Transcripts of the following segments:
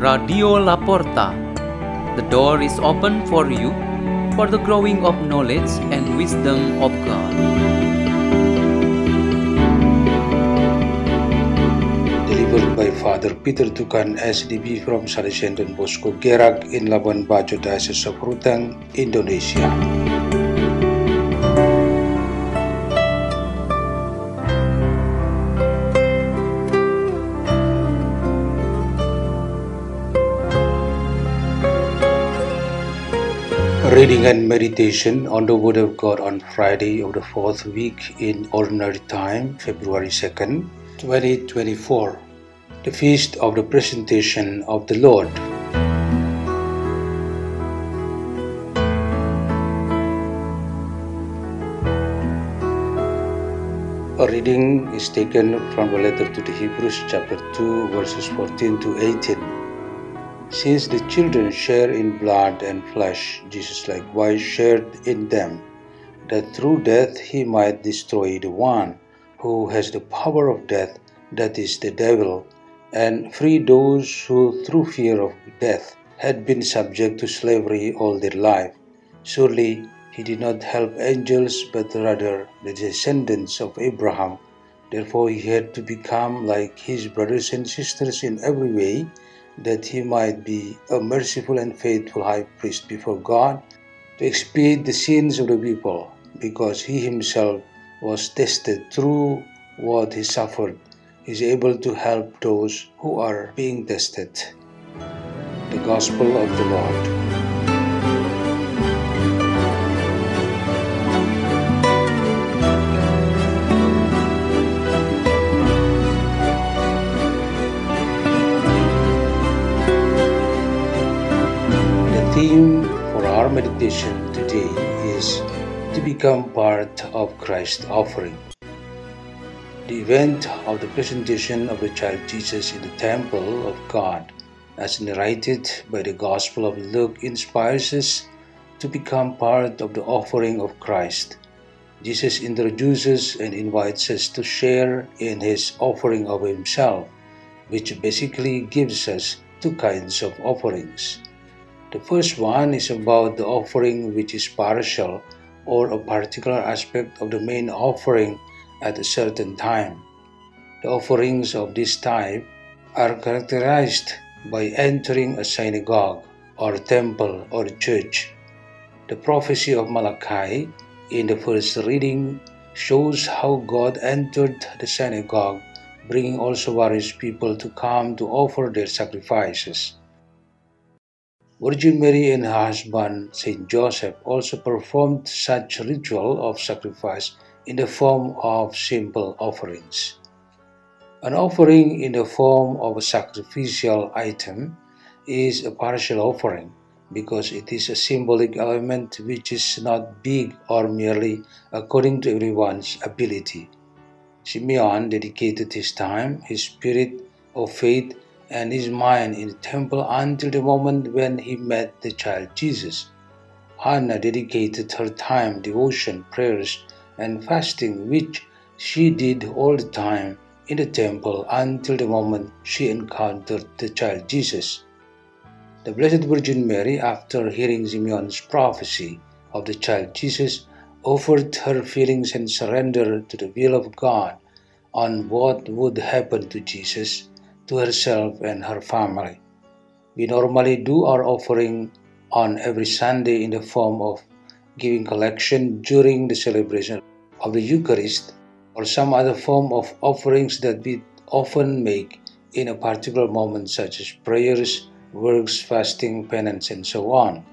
Radio Laporta. The door is open for you for the growing of knowledge and wisdom of God. delivered by Father Peter Tukan SDB from Salesian Bosco Gerak in Labuan Bajo Diocese of Ruteng, Indonesia. Reading and meditation on the Word of God on Friday of the fourth week in Ordinary Time, February 2nd, 2024, the feast of the presentation of the Lord. A reading is taken from the letter to the Hebrews, chapter 2, verses 14 to 18. Since the children share in blood and flesh, Jesus likewise shared in them, that through death he might destroy the one who has the power of death, that is, the devil, and free those who, through fear of death, had been subject to slavery all their life. Surely he did not help angels, but rather the descendants of Abraham. Therefore, he had to become like his brothers and sisters in every way, that he might be a merciful and faithful high priest before God to expiate the sins of the people, because he himself was tested through what he suffered, he is able to help those who are being tested. The Gospel of the Lord. Theme for our meditation today is to become part of Christ's offering. The event of the presentation of the child Jesus in the temple of God, as narrated by the Gospel of Luke, inspires us to become part of the offering of Christ. Jesus introduces and invites us to share in his offering of himself, which basically gives us two kinds of offerings. The first one is about the offering which is partial or a particular aspect of the main offering at a certain time. The offerings of this type are characterized by entering a synagogue or temple or church. The prophecy of Malachi in the first reading shows how God entered the synagogue, bringing also various people to come to offer their sacrifices. Virgin Mary and her husband Saint Joseph also performed such ritual of sacrifice in the form of simple offerings. An offering in the form of a sacrificial item is a partial offering because it is a symbolic element which is not big or merely according to everyone's ability. Simeon dedicated his time, his spirit of faith, and his mind in the temple until the moment when he met the child Jesus. Hannah dedicated her time, devotion, prayers, and fasting, which she did all the time in the temple until the moment she encountered the child Jesus. The Blessed Virgin Mary, after hearing Simeon's prophecy of the child Jesus, offered her feelings and surrender to the will of God on what would happen to Jesus to herself and her family. We normally do our offering on every Sunday in the form of giving collection during the celebration of the Eucharist or some other form of offerings that we often make in a particular moment, such as prayers, works, fasting, penance, and so on.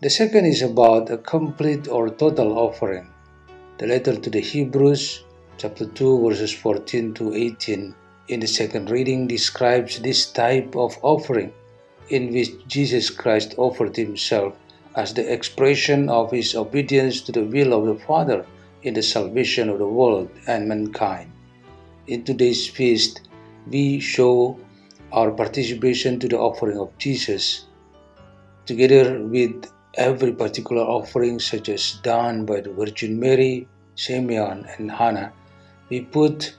The second is about a complete or total offering. The letter to the Hebrews, chapter 2, verses 14 to 18 in the second reading describes this type of offering in which Jesus Christ offered himself as the expression of his obedience to the will of the Father in the salvation of the world and mankind. In today's feast, we show our participation to the offering of Jesus, together with every particular offering, such as done by the Virgin Mary, Simeon, and Hannah. We put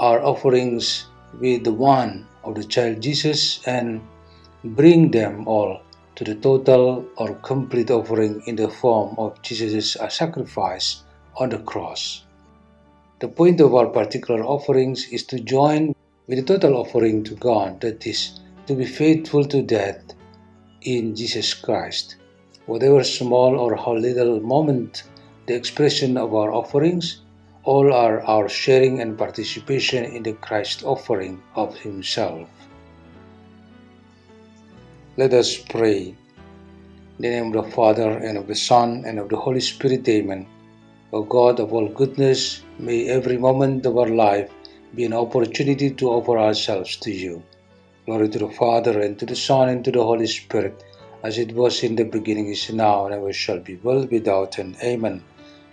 our offerings with the one of the child Jesus and bring them all to the total or complete offering in the form of Jesus' sacrifice on the cross. The point of our particular offerings is to join with the total offering to God, that is, to be faithful to death in Jesus Christ. Whatever small or how little moment the expression of our offerings, all are our sharing and participation in the Christ offering of Himself. Let us pray. In the name of the Father, and of the Son, and of the Holy Spirit, Amen. O God of all goodness, may every moment of our life be an opportunity to offer ourselves to you. Glory to the Father, and to the Son, and to the Holy Spirit, as it was in the beginning, is now, and ever shall be, world without end. Amen.